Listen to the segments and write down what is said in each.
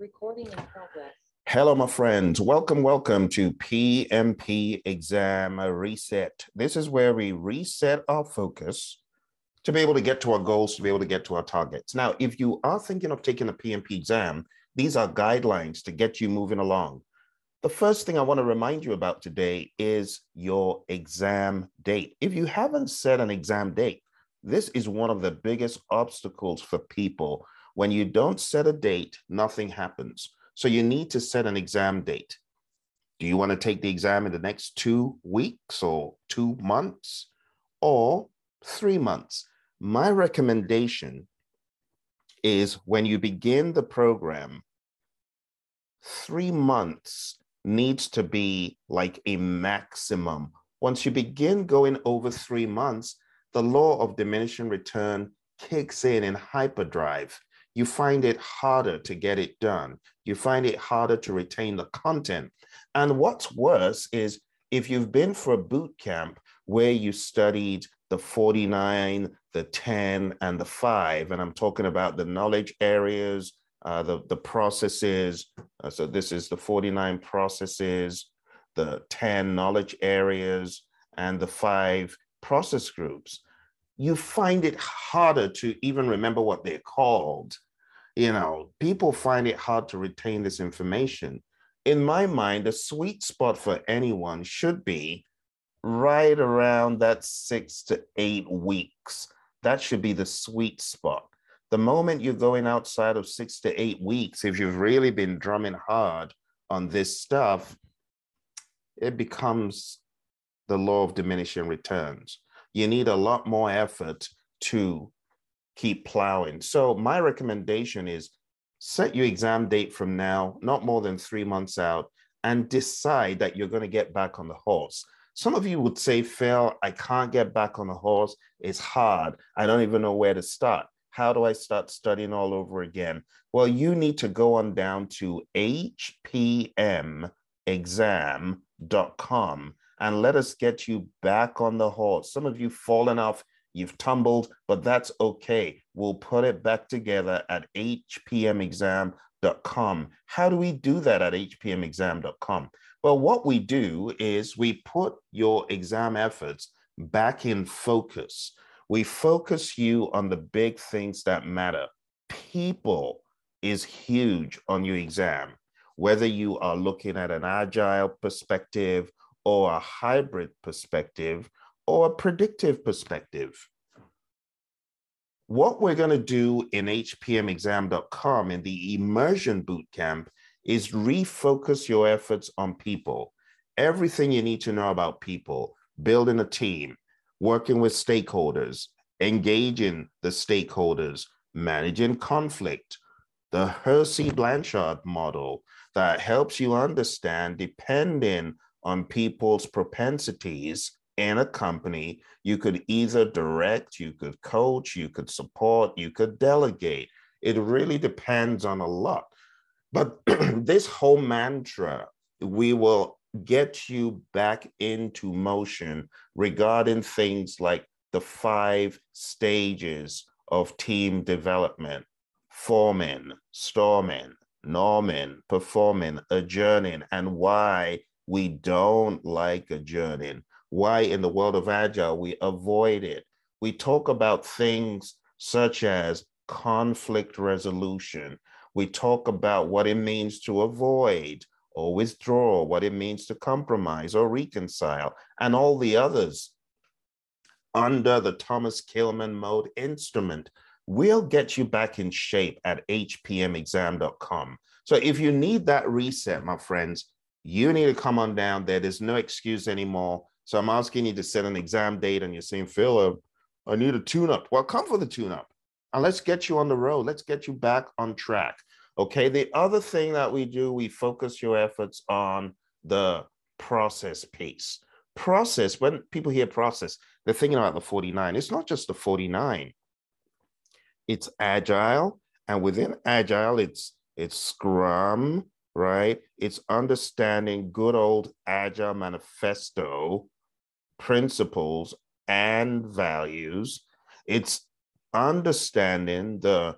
Recording in progress. Hello, my friends. Welcome, welcome to PMP Exam Reset. This is where we reset our focus to be able to get to our goals, to be able to get to our targets. Now, if you are thinking of taking a PMP exam, these are guidelines to get you moving along. The first thing I want to remind you about today is your exam date. If you haven't set an exam date, this is one of the biggest obstacles for people. When you don't set a date, nothing happens. So you need to set an exam date. Do you want to take the exam in the next two weeks or two months or three months? My recommendation is when you begin the program, three months needs to be like a maximum. Once you begin going over three months, the law of diminishing return kicks in in hyperdrive. You find it harder to get it done. You find it harder to retain the content. And what's worse is if you've been for a boot camp where you studied the 49, the 10, and the 5, and I'm talking about the knowledge areas, uh, the, the processes. Uh, so this is the 49 processes, the 10 knowledge areas, and the five process groups. You find it harder to even remember what they're called. You know, people find it hard to retain this information. In my mind, the sweet spot for anyone should be right around that six to eight weeks. That should be the sweet spot the moment you're going outside of six to eight weeks, if you've really been drumming hard on this stuff, it becomes the law of diminishing returns. You need a lot more effort to keep plowing. So, my recommendation is set your exam date from now, not more than three months out, and decide that you're going to get back on the horse. Some of you would say, Phil, I can't get back on the horse. It's hard. I don't even know where to start. How do I start studying all over again? Well, you need to go on down to hpmexam.com and let us get you back on the horse. Some of you fallen off, you've tumbled, but that's okay. We'll put it back together at hpmexam.com. How do we do that at hpmexam.com? Well, what we do is we put your exam efforts back in focus. We focus you on the big things that matter. People is huge on your exam, whether you are looking at an agile perspective or a hybrid perspective or a predictive perspective. What we're going to do in hpmexam.com in the immersion bootcamp is refocus your efforts on people. Everything you need to know about people, building a team, working with stakeholders, engaging the stakeholders, managing conflict, the Hersey Blanchard model that helps you understand, depending on people's propensities in a company, you could either direct, you could coach, you could support, you could delegate. It really depends on a lot. But this whole mantra, we will get you back into motion regarding things like the five stages of team development forming, storming, norming, performing, adjourning, and why we don't like adjourning, why in the world of agile we avoid it. We talk about things such as conflict resolution. We talk about what it means to avoid or withdraw, what it means to compromise or reconcile, and all the others under the Thomas Kilmann mode instrument. We'll get you back in shape at hpmexam.com. So if you need that reset, my friends, you need to come on down there. There's no excuse anymore. So I'm asking you to set an exam date and you're saying, Phil, I need a tune up. Well, come for the tune up and let's get you on the road. Let's get you back on track. Okay. The other thing that we do, we focus your efforts on the process piece. Process, when people hear process, they're thinking about the 49. It's not just the 49. It's agile. And within agile, it's it's Scrum, right? It's understanding good old agile manifesto principles and values. It's understanding the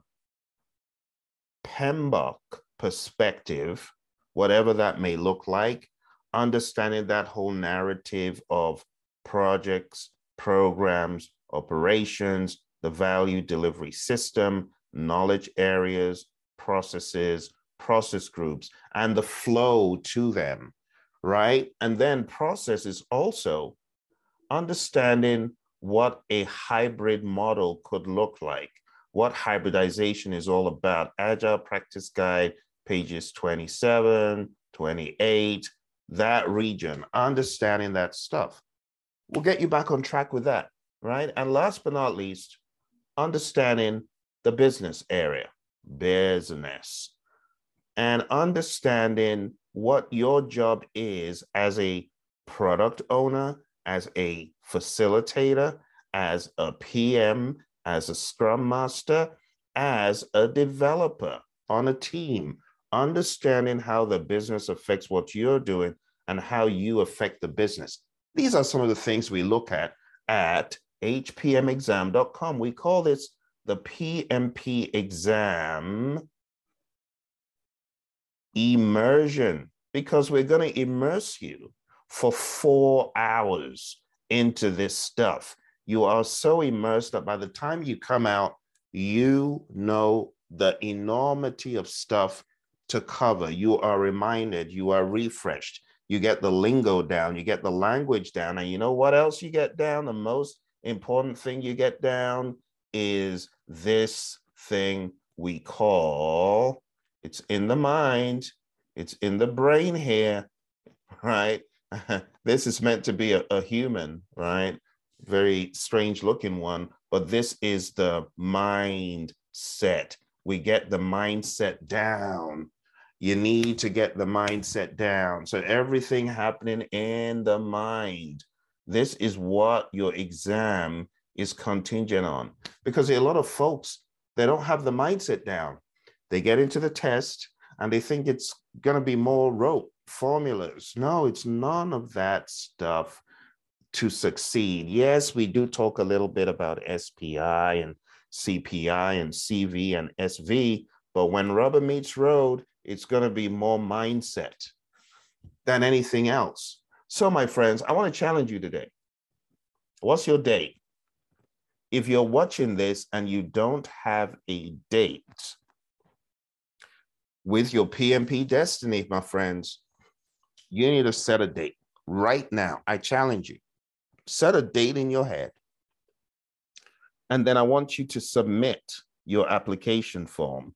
PMBOK perspective, whatever that may look like, understanding that whole narrative of projects, programs, operations, the value delivery system, knowledge areas, processes, process groups, and the flow to them, right? And then process is also understanding what a hybrid model could look like, what hybridization is all about. Agile Practice Guide, pages 27, 28, that region, understanding that stuff. We'll get you back on track with that, right? And last but not least, understanding the business area, business, and understanding what your job is as a product owner, as a facilitator, as a PM, as a scrum master, as a developer on a team, understanding how the business affects what you're doing and how you affect the business. These are some of the things we look at at hpmexam.com. We call this the PMP exam immersion because we're going to immerse you for four hours into this stuff. You are so immersed that by the time you come out, you know the enormity of stuff to cover. You are reminded, you are refreshed, you get the lingo down, you get the language down. And you know what else you get down? The most important thing you get down is this thing we call it's in the mind, it's in the brain here, right? this is meant to be a, a human, right? Very strange looking one, but this is the mindset. We get the mindset down. You need to get the mindset down. So everything happening in the mind. This is what your exam is contingent on. Because a lot of folks, they don't have the mindset down. They get into the test and they think it's going to be more rote formulas. No, it's none of that stuff to succeed. Yes, we do talk a little bit about SPI and CPI and CV and SV, but when rubber meets road, it's going to be more mindset than anything else. So, my friends, I want to challenge you today. What's your date? If you're watching this and you don't have a date, with your PMP destiny, my friends, you need to set a date right now. I challenge you. Set a date in your head. And then I want you to submit your application form.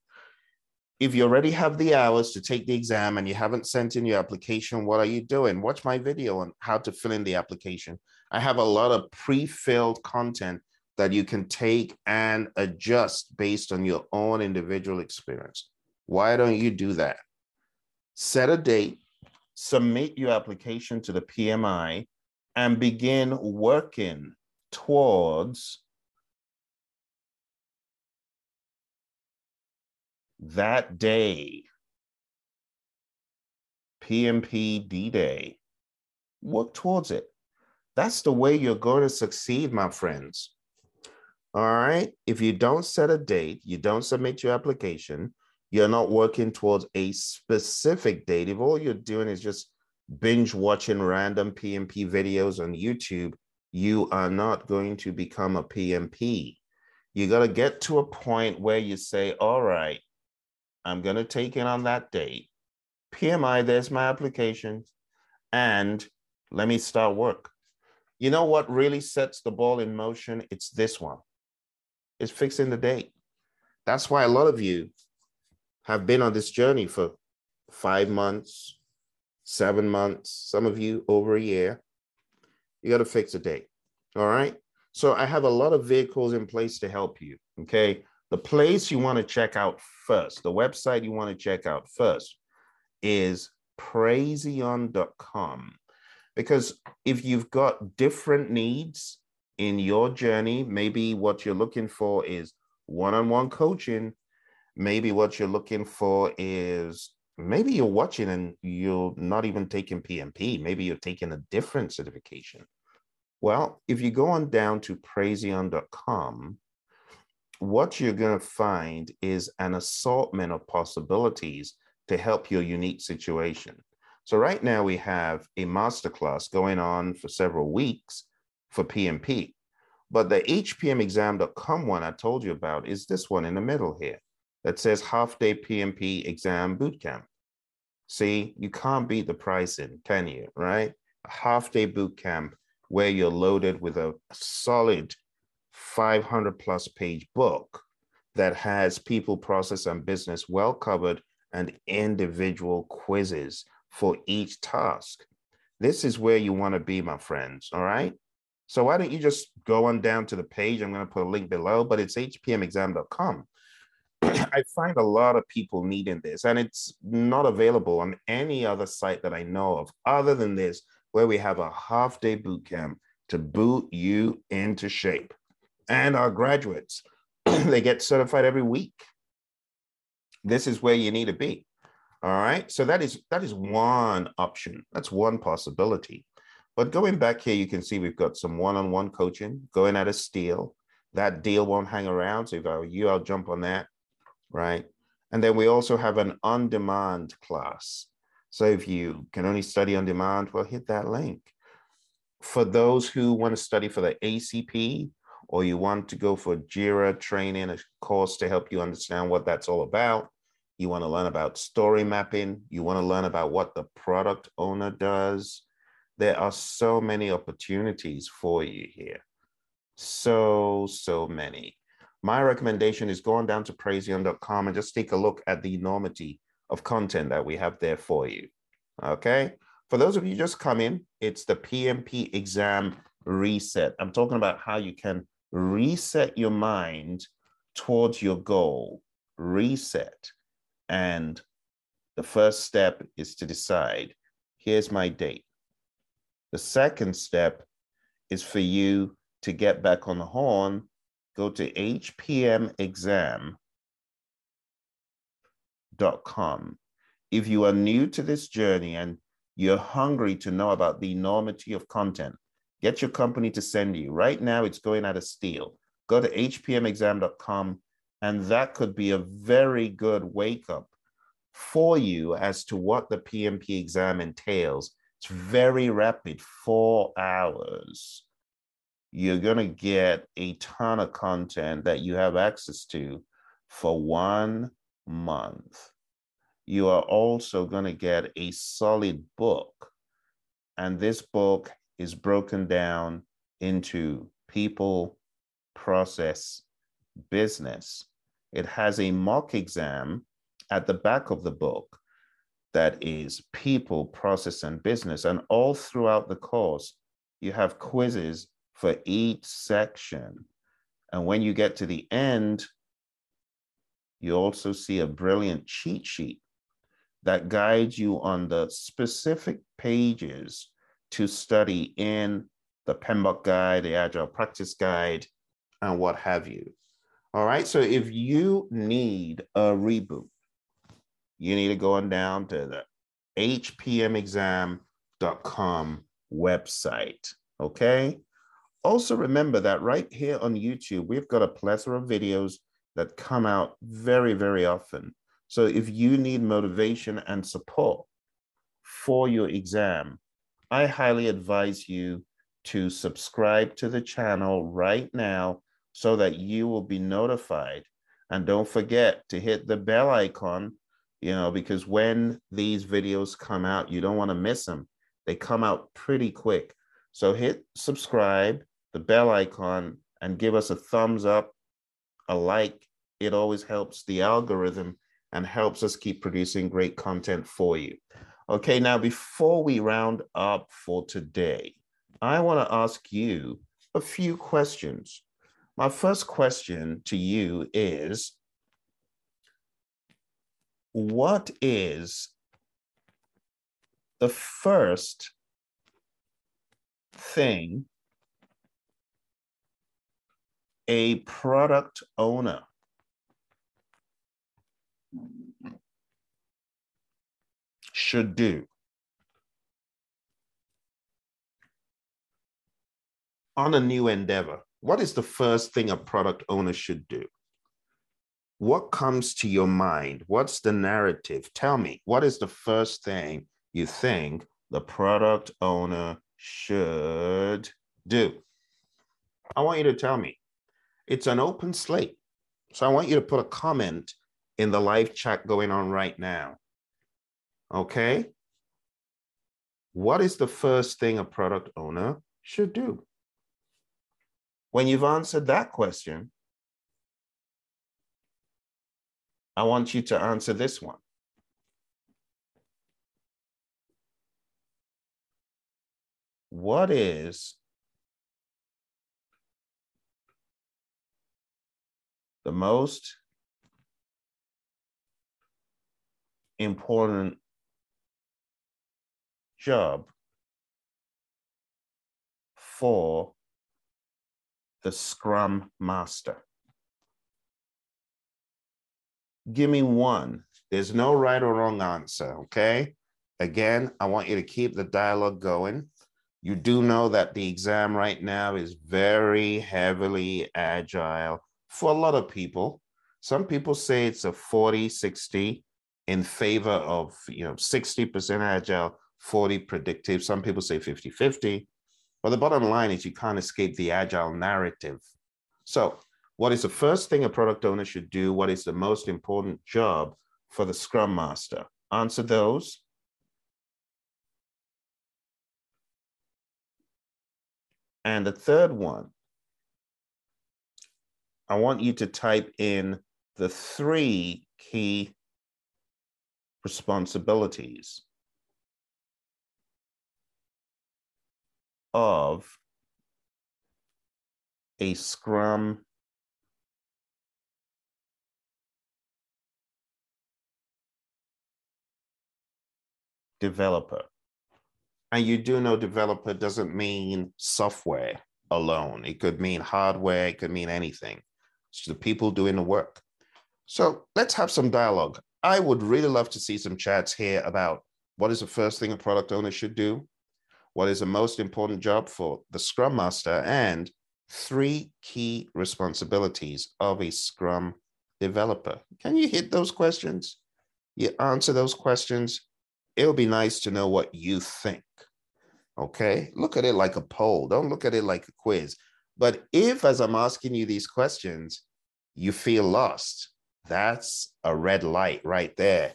If you already have the hours to take the exam and you haven't sent in your application, what are you doing? Watch my video on how to fill in the application. I have a lot of pre filled content that you can take and adjust based on your own individual experience. Why don't you do that? Set a date, submit your application to the PMI, and begin working towards that day, PMP D Day. Work towards it. That's the way you're going to succeed, my friends. All right. If you don't set a date, you don't submit your application, you're not working towards a specific date. If all you're doing is just binge watching random PMP videos on YouTube, you are not going to become a PMP. You got to get to a point where you say, all right, I'm going to take it on that date. PMI, there's my application, and let me start work. You know what really sets the ball in motion? It's this one. It's fixing the date. That's why a lot of you have been on this journey for five months, seven months, some of you over a year. You got to fix a date. All right. So I have a lot of vehicles in place to help you. Okay. The place you want to check out first, the website you want to check out first is praizion.com. Because if you've got different needs in your journey, maybe what you're looking for is one on one coaching maybe what you're looking for is maybe you're watching and you're not even taking PMP. Maybe you're taking a different certification. Well, if you go on down to praizion.com, what you're going to find is an assortment of possibilities to help your unique situation. So right now we have a masterclass going on for several weeks for PMP. But the hpmexam.com one I told you about is this one in the middle here that says half day PMP exam bootcamp. See, you can't beat the pricing, can you? Right? A half day bootcamp where you're loaded with a solid 500 plus page book that has people, process, and business well covered and individual quizzes for each task. This is where you want to be, my friends. All right. So why don't you just go on down to the page? I'm going to put a link below, but it's hpmexam.com. I find a lot of people needing this, and it's not available on any other site that I know of other than this, where we have a half day boot camp to boot you into shape. And our graduates, they get certified every week. This is where you need to be. All right. So that is that is one option. That's one possibility. But going back here, you can see we've got some one-on-one coaching going at a steal. That deal won't hang around. So if I were you, I'll jump on that. Right. And then we also have an on-demand class. So if you can only study on demand, well, hit that link. For those who want to study for the ACP or you want to go for JIRA training, a course to help you understand what that's all about, you want to learn about story mapping, you want to learn about what the product owner does. There are so many opportunities for you here. So, so many. My recommendation is going down to praizion.com and just take a look at the enormity of content that we have there for you. Okay. For those of you just come in, it's the PMP exam reset. I'm talking about how you can reset your mind towards your goal, reset. And the first step is to decide here's my date. The second step is for you to get back on the horn, go to hpmexam.com. If you are new to this journey and you're hungry to know about the enormity of content, get your company to send you. Right now, it's going at a steal. Go to hpmexam.com and that could be a very good wake up for you as to what the PMP exam entails. It's very rapid, four hours. You're going to get a ton of content that you have access to for one month. You are also going to get a solid book. And this book is broken down into people, process, business. It has a mock exam at the back of the book that is people, process, and business. And all throughout the course, you have quizzes for each section. And when you get to the end, you also see a brilliant cheat sheet that guides you on the specific pages to study in the PMBOK guide, the Agile Practice Guide, and what have you. All right, so if you need a reboot, you need to go on down to the hpmexam.com website. Okay. Also, remember that right here on YouTube, we've got a plethora of videos that come out very, very often. So if you need motivation and support for your exam, I highly advise you to subscribe to the channel right now so that you will be notified. And don't forget to hit the bell icon, you know, because when these videos come out, you don't want to miss them. They come out pretty quick. So hit subscribe, the bell icon, and give us a thumbs up, a like. It always helps the algorithm and helps us keep producing great content for you. Okay, now before we round up for today, I want to ask you a few questions. My first question to you is What is the first thing a product owner should do. On a new endeavor, what is the first thing a product owner should do? what comes to your mind? What's the narrative? Tell me, what is the first thing you think the product owner should do? I want you to tell me. It's an open slate. So I want you to put a comment in the live chat going on right now. Okay? What is the first thing a product owner should do? When you've answered that question, I want you to answer this one. What is the most important job for the Scrum Master? Give me one. There's no right or wrong answer, okay? Again, I want you to keep the dialogue going. You do know that the exam right now is very heavily agile for a lot of people. Some people say it's a 40 60 in favor of, you know, 60% agile, 40 predictive. Some people say 50 50. But the bottom line is you can't escape the agile narrative. So, what is the first thing a product owner should do? What is the most important job for the Scrum Master? Answer those. And the third one, I want you to type in the three key responsibilities of a Scrum developer. And you do know developer doesn't mean software alone. It could mean hardware, it could mean anything. It's the people doing the work. So let's have some dialogue. I would really love to see some chats here about what is the first thing a product owner should do? What is the most important job for the Scrum Master? And three key responsibilities of a Scrum developer. Can you hit those questions? You answer those questions it'll be nice to know what you think. Okay. Look at it like a poll. Don't look at it like a quiz. But if, as I'm asking you these questions, you feel lost, that's a red light right there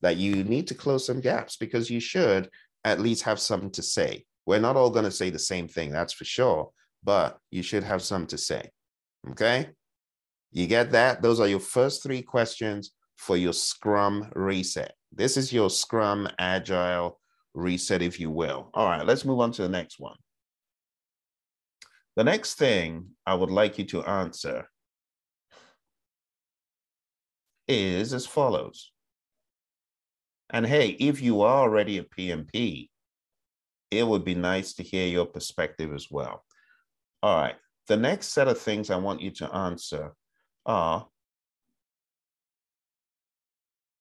that you need to close some gaps because you should at least have something to say. We're not all going to say the same thing, that's for sure, but you should have something to say. Okay. You get that? Those are your first three questions for your Scrum reset. This is your Scrum Agile reset, if you will. All right, let's move on to the next one. The next thing I would like you to answer is as follows. And hey, if you are already a PMP, it would be nice to hear your perspective as well. All right, the next set of things I want you to answer are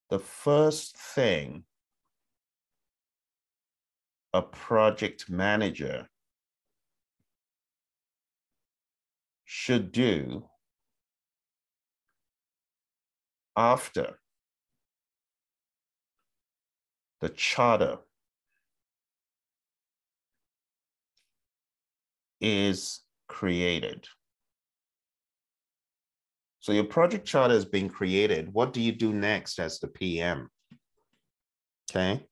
the first thing a project manager should do after the charter is created. So your project charter has been created. What do you do next as the PM? Okay.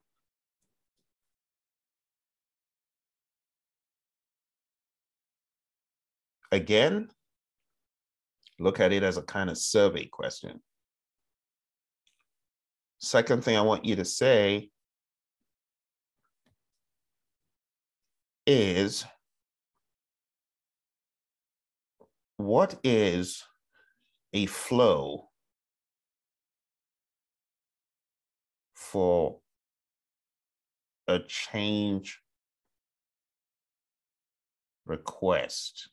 Again, look at it as a kind of survey question. Second thing I want you to say is, what is a flow for a change request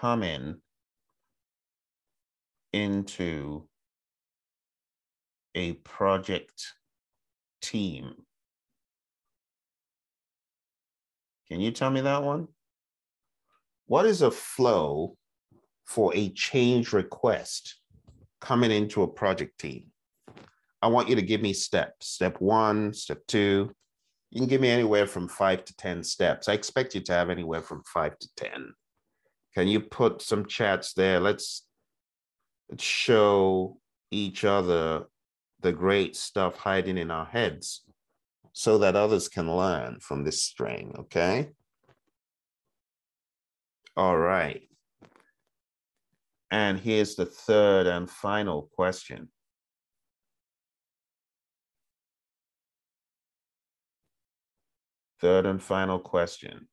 coming into a project team. Can you tell me that one? what is a flow for a change request coming into a project team? I want you to give me steps. Step one, step two. You can give me anywhere from five to 10 steps. I expect you to have anywhere from five to 10. Can you put some chats there? Let's, show each other the great stuff hiding in our heads so that others can learn from this string, okay? All right. And here's the third and final question. Third and final question.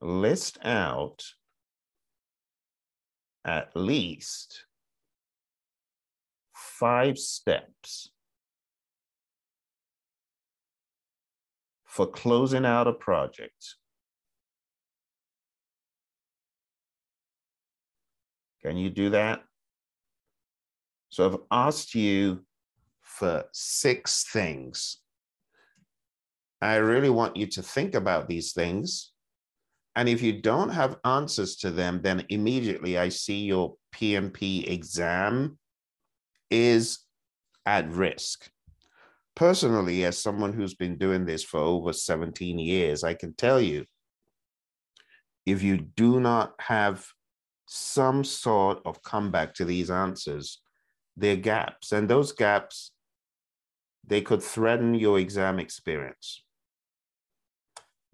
List out at least five steps for closing out a project. Can you do that? So I've asked you for six things. I really want you to think about these things. And if you don't have answers to them, then immediately I see your PMP exam is at risk. Personally, as someone who's been doing this for over 17 years, I can tell you if you do not have some sort of comeback to these answers, there are gaps. And those gaps they could threaten your exam experience.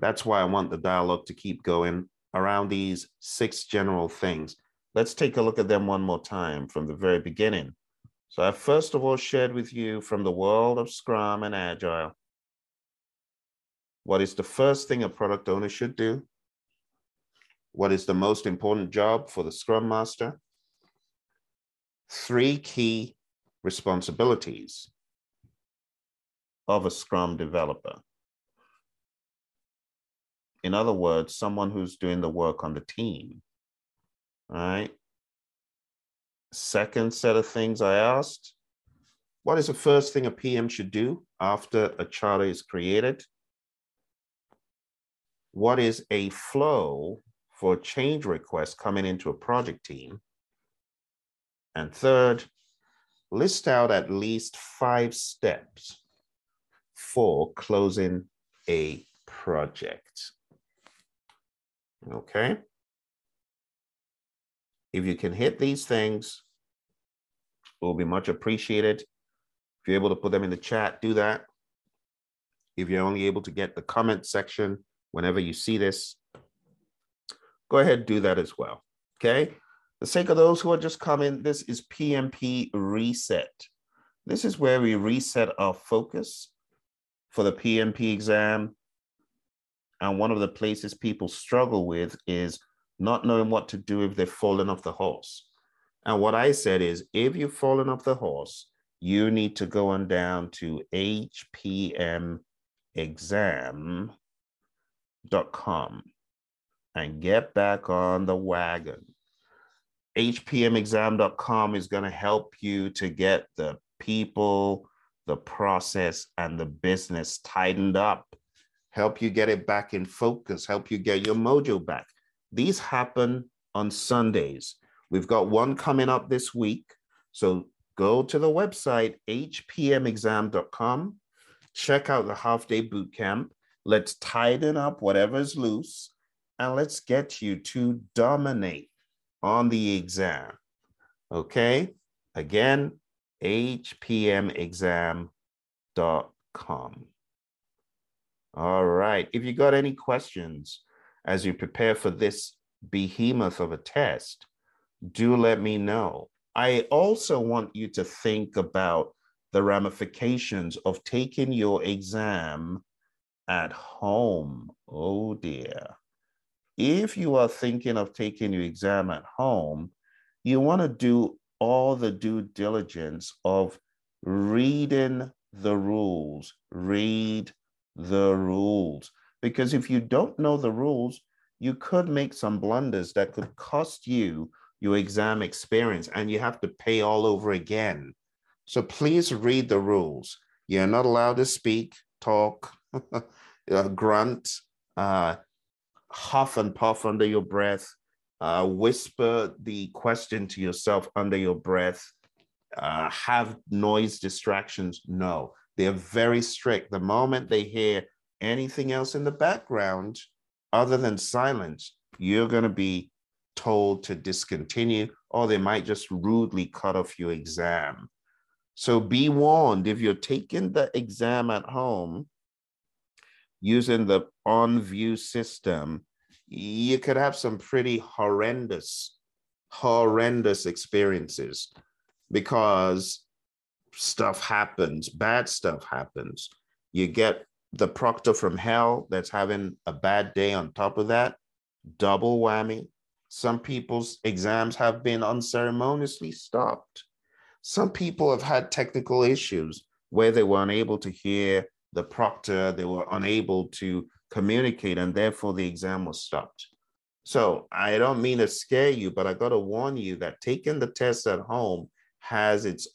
That's why I want the dialogue to keep going around these six general things. Let's take a look at them one more time from the very beginning. So I first of all shared with you from the world of Scrum and Agile. What is the first thing a product owner should do? What is the most important job for the Scrum Master? Three key responsibilities of a Scrum developer. In other words, someone who's doing the work on the team. All right. Second set of things I asked what is the first thing a PM should do after a charter is created? What is a flow for change requests coming into a project team? And third, list out at least five steps for closing a project. Okay. If you can hit these things, it will be much appreciated. If you're able to put them in the chat, do that. If you're only able to get the comment section whenever you see this, go ahead, do that as well. Okay. The sake of those who are just coming, this is PMP Reset. This is where we reset our focus for the PMP exam. And one of the places people struggle with is not knowing what to do if they've fallen off the horse. And what I said is if you've fallen off the horse, you need to go on down to hpmexam.com and get back on the wagon. hpmexam.com is going to help you to get the people, the process and the business tightened up, help you get it back in focus, help you get your mojo back. These happen on Sundays. We've got one coming up this week. So go to the website, hpmexam.com, check out the half day boot camp. Let's tighten up whatever's loose and let's get you to dominate on the exam. Okay. Again, hpmexam.com. All right. If you got any questions as you prepare for this behemoth of a test, do let me know. I also want you to think about the ramifications of taking your exam at home. Oh dear. If you are thinking of taking your exam at home, you want to do all the due diligence of reading the rules. Read the rules. Because if you don't know the rules, you could make some blunders that could cost you your exam experience and you have to pay all over again. So please read the rules. You're not allowed to speak, talk. uh, grunt, uh, huff and puff under your breath, uh, whisper the question to yourself under your breath, uh, have noise distractions. No, they're very strict. The moment they hear anything else in the background other than silence, you're going to be told to discontinue, or they might just rudely cut off your exam. So be warned if you're taking the exam at home using the OnVUE system, you could have some pretty horrendous, horrendous experiences because stuff happens, bad stuff happens. You get the proctor from hell that's having a bad day on top of that, double whammy. Some people's exams have been unceremoniously stopped. Some people have had technical issues where they were unable to hear the proctor, they were unable to communicate, and therefore the exam was stopped. So I don't mean to scare you, but I got to warn you that taking the test at home has its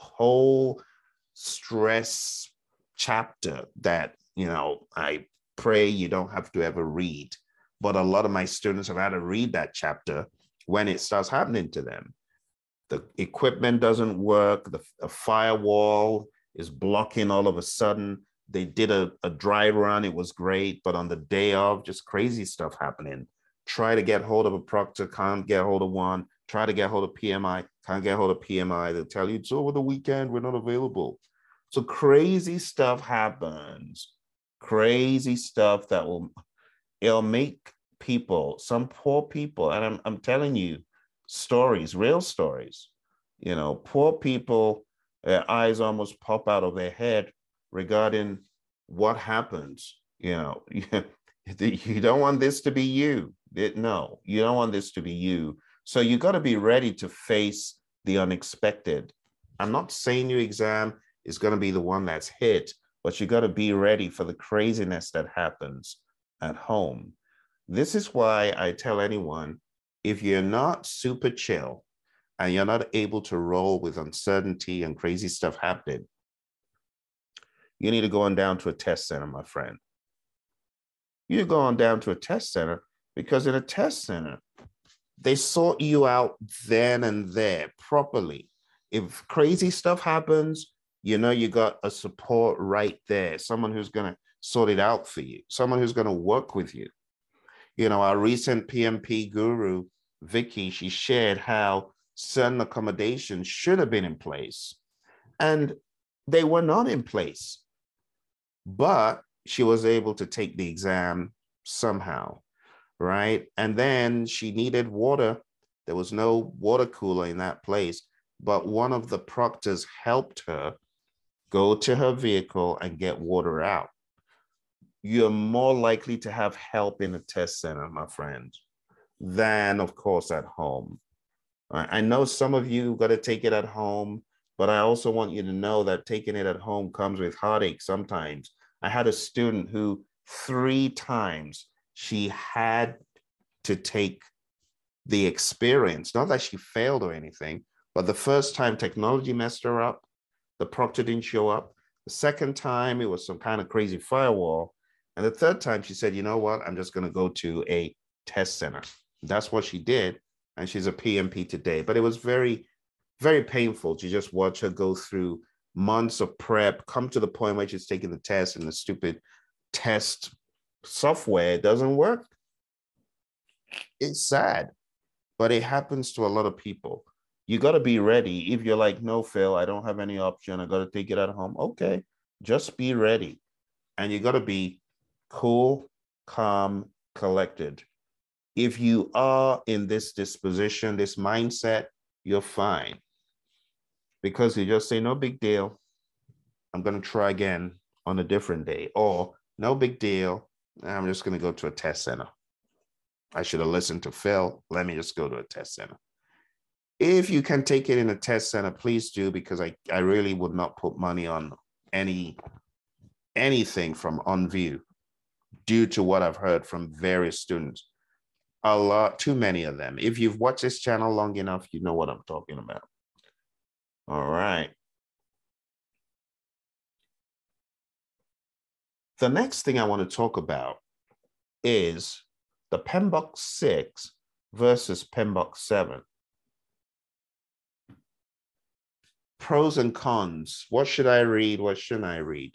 whole stress chapter that, you know, I pray you don't have to ever read. But a lot of my students have had to read that chapter when it starts happening to them. The equipment doesn't work, the, firewall is blocking all of a sudden. They did a, a dry run, it was great, but on the day of, just crazy stuff happening. Try to get hold of a proctor, can't get hold of one. Try to get hold of PMI, can't get hold of PMI. They'll tell you it's over the weekend, we're not available. So crazy stuff happens. Crazy stuff that will it'll make people, some poor people, and I'm I'm telling you stories, real stories. You know, poor people, their eyes almost pop out of their head regarding what happens. You know, you don't want this to be you. No, you don't want this to be you. So you got to be ready to face the unexpected. I'm not saying your exam is going to be the one that's hit, but you got to be ready for the craziness that happens at home. This is why I tell anyone if you're not super chill and you're not able to roll with uncertainty and crazy stuff happening, you need to go on down to a test center, my friend. You go on down to a test center because in a test center, they sort you out then and there properly. If crazy stuff happens, you know you got a support right there, someone who's going to sort it out for you, someone who's going to work with you. You know, our recent PMP guru, Vicky, she shared how certain accommodations should have been in place and they were not in place. But she was able to take the exam somehow right? And then she needed water. There was no water cooler in that place, but one of the proctors helped her go to her vehicle and get water out. You're more likely to have help in a test center, my friend, than, of course, at home. I know some of you got to take it at home, but I also want you to know that taking it at home comes with heartache sometimes. I had a student who three times she had to take the experience, not that she failed or anything, but the first time technology messed her up, the proctor didn't show up. The second time, it was some kind of crazy firewall. And the third time, she said, you know what? I'm just going to go to a test center. That's what she did. And she's a PMP today. But it was very, very painful to just watch her go through months of prep, come to the point where she's taking the test and the stupid test software doesn't work. It's sad, but it happens to a lot of people. You got to be ready. If you're like, no, Phil, I don't have any option. I got to take it at home. Okay, just be ready. And you got to be cool, calm, collected. If you are in this disposition, this mindset, you're fine. Because you just say, no big deal. I'm going to try again on a different day. Or, no big deal. I'm just going to go to a test center. I should have listened to Phil. Let me just go to a test center. If you can take it in a test center, please do because I, I really would not put money on any anything from OnVUE due to what I've heard from various students. A lot, too many of them. If you've watched this channel long enough, you know what I'm talking about. All right. The next thing I want to talk about is the PMBOK 6 versus PMBOK 7. Pros and cons. What should I read? What shouldn't I read?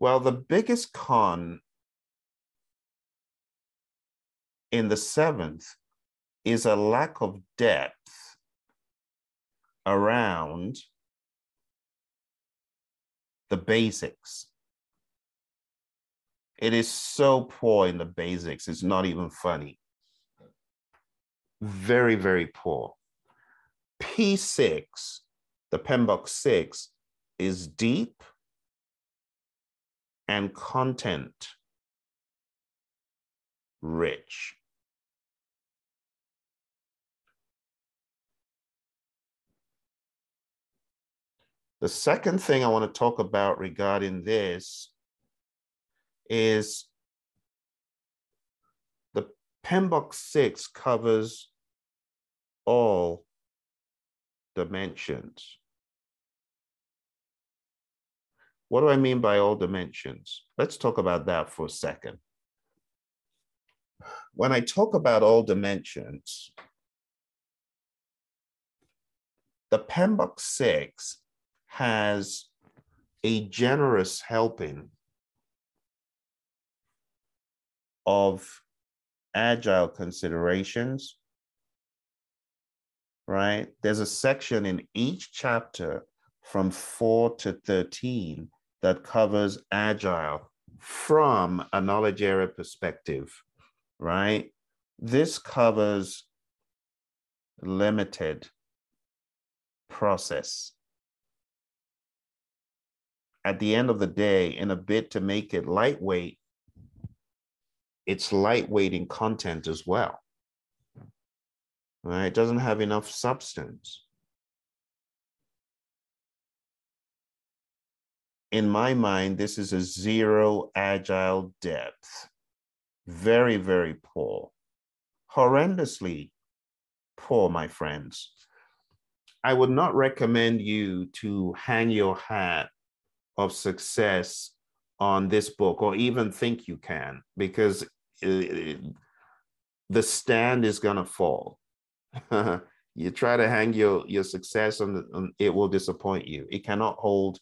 Well, the biggest con in the seventh is a lack of depth around the basics. It is so poor in the basics, it's not even funny. Very, very poor. P6, the PMBOK 6, is deep and content rich. The second thing I want to talk about regarding this is the PMBOK 6 covers all dimensions. What do I mean by all dimensions? Let's talk about that for a second. When I talk about all dimensions, the PMBOK 6 has a generous helping of agile considerations, right? There's a section in each chapter from 4 to 13 that covers agile from a knowledge area perspective, right? This covers limited process at the end of the day, in a bid to make it lightweight, it's lightweight in content as well. Right? It doesn't have enough substance. In my mind, this is a zero agile depth. Very, very poor. Horrendously poor, my friends. I would not recommend you to hang your hat of success on this book or even think you can because it, the stand is going to fall. You try to hang your your success on, the, on it will disappoint you. It cannot hold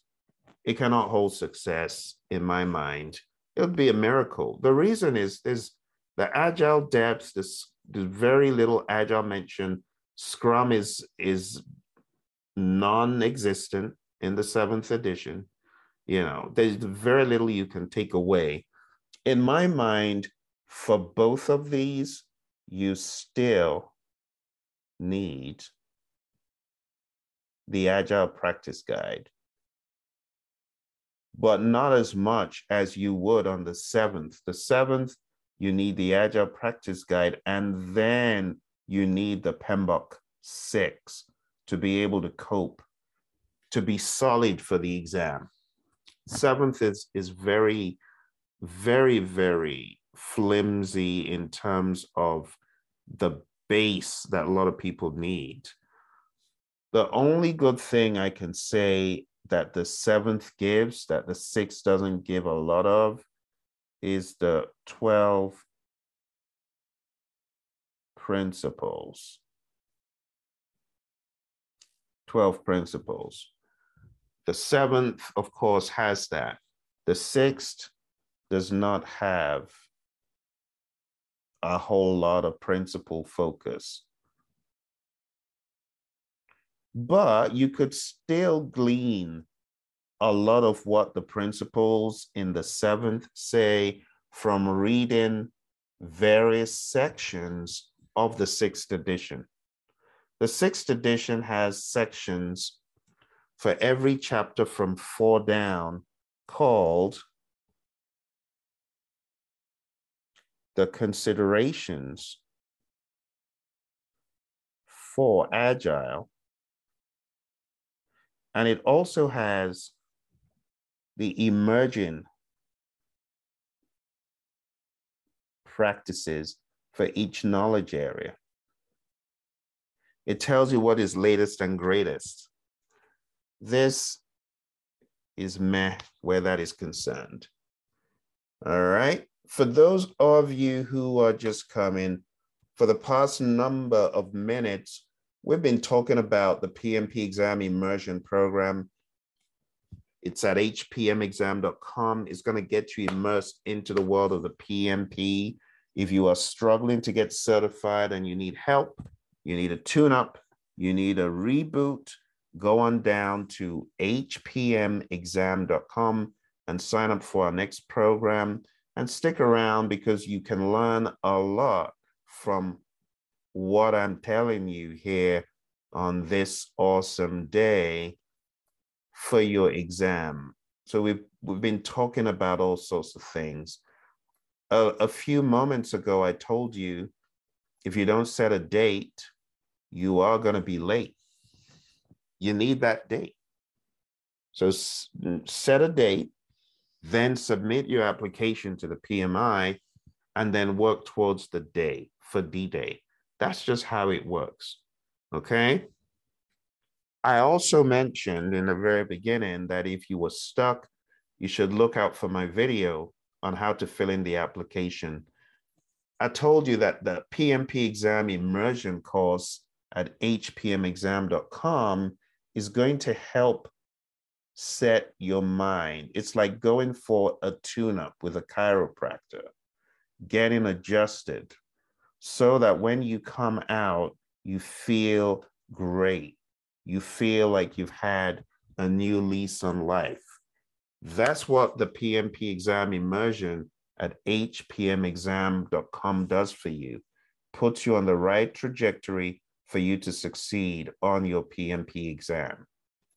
it cannot hold success in my mind. It would be a miracle. The reason is is the agile depth this there's very little agile mention scrum is is non-existent in the seventh edition you know, there's very little you can take away. In my mind, for both of these, you still need the Agile Practice Guide, but not as much as you would on the seventh. The seventh, you need the Agile Practice Guide, and then you need the PMBOK 6 to be able to cope, to be solid for the exam seventh is is very very very flimsy in terms of the base that a lot of people need. The only good thing i can say that the seventh gives that the sixth doesn't give a lot of is the 12 principles. 12 principles the seventh, of course, has that. The sixth does not have a whole lot of principle focus. But you could still glean a lot of what the principles in the seventh say from reading various sections of the sixth edition. The sixth edition has sections for every chapter from four down called the considerations for agile. And it also has the emerging practices for each knowledge area. It tells you what is latest and greatest. This is meh where that is concerned. All right. For those of you who are just coming, for the past number of minutes, we've been talking about the PMP exam immersion program. It's at hpmexam.com. It's going to get you immersed into the world of the PMP. If you are struggling to get certified and you need help, you need a tune up, you need a reboot, go on down to hpmexam.com and sign up for our next program and stick around because you can learn a lot from what I'm telling you here on this awesome day for your exam. So we've we've been talking about all sorts of things. A, a few moments ago, I told you if you don't set a date, you are going to be late. You need that date. So set a date, then submit your application to the PMI, and then work towards the day for D Day. That's just how it works. Okay. I also mentioned in the very beginning that if you were stuck, you should look out for my video on how to fill in the application. I told you that the PMP exam immersion course at hpmexam.com is going to help set your mind. It's like going for a tune up with a chiropractor, getting adjusted so that when you come out, you feel great. You feel like you've had a new lease on life. That's what the PMP exam immersion at hpmexam.com does for you. Puts you on the right trajectory for you to succeed on your PMP exam.